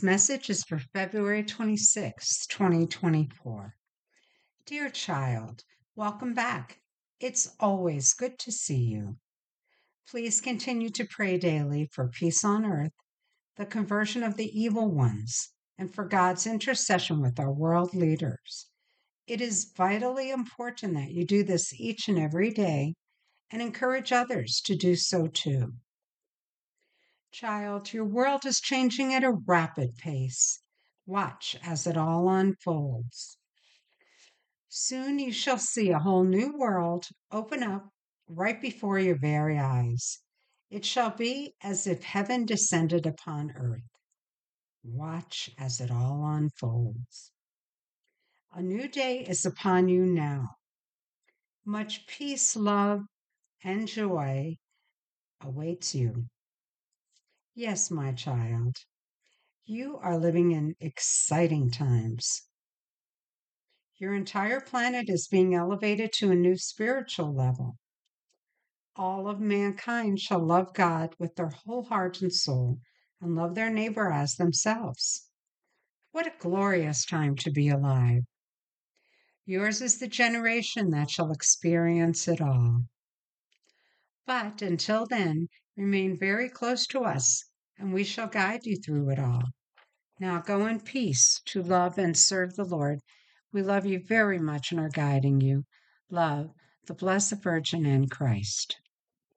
This message is for February 26, 2024. Dear child, welcome back. It's always good to see you. Please continue to pray daily for peace on earth, the conversion of the evil ones, and for God's intercession with our world leaders. It is vitally important that you do this each and every day and encourage others to do so too. Child, your world is changing at a rapid pace. Watch as it all unfolds. Soon you shall see a whole new world open up right before your very eyes. It shall be as if heaven descended upon earth. Watch as it all unfolds. A new day is upon you now. Much peace, love, and joy awaits you. Yes, my child, you are living in exciting times. Your entire planet is being elevated to a new spiritual level. All of mankind shall love God with their whole heart and soul and love their neighbor as themselves. What a glorious time to be alive. Yours is the generation that shall experience it all. But until then, remain very close to us, and we shall guide you through it all. Now go in peace to love and serve the Lord. We love you very much and are guiding you. Love, the Blessed Virgin and Christ.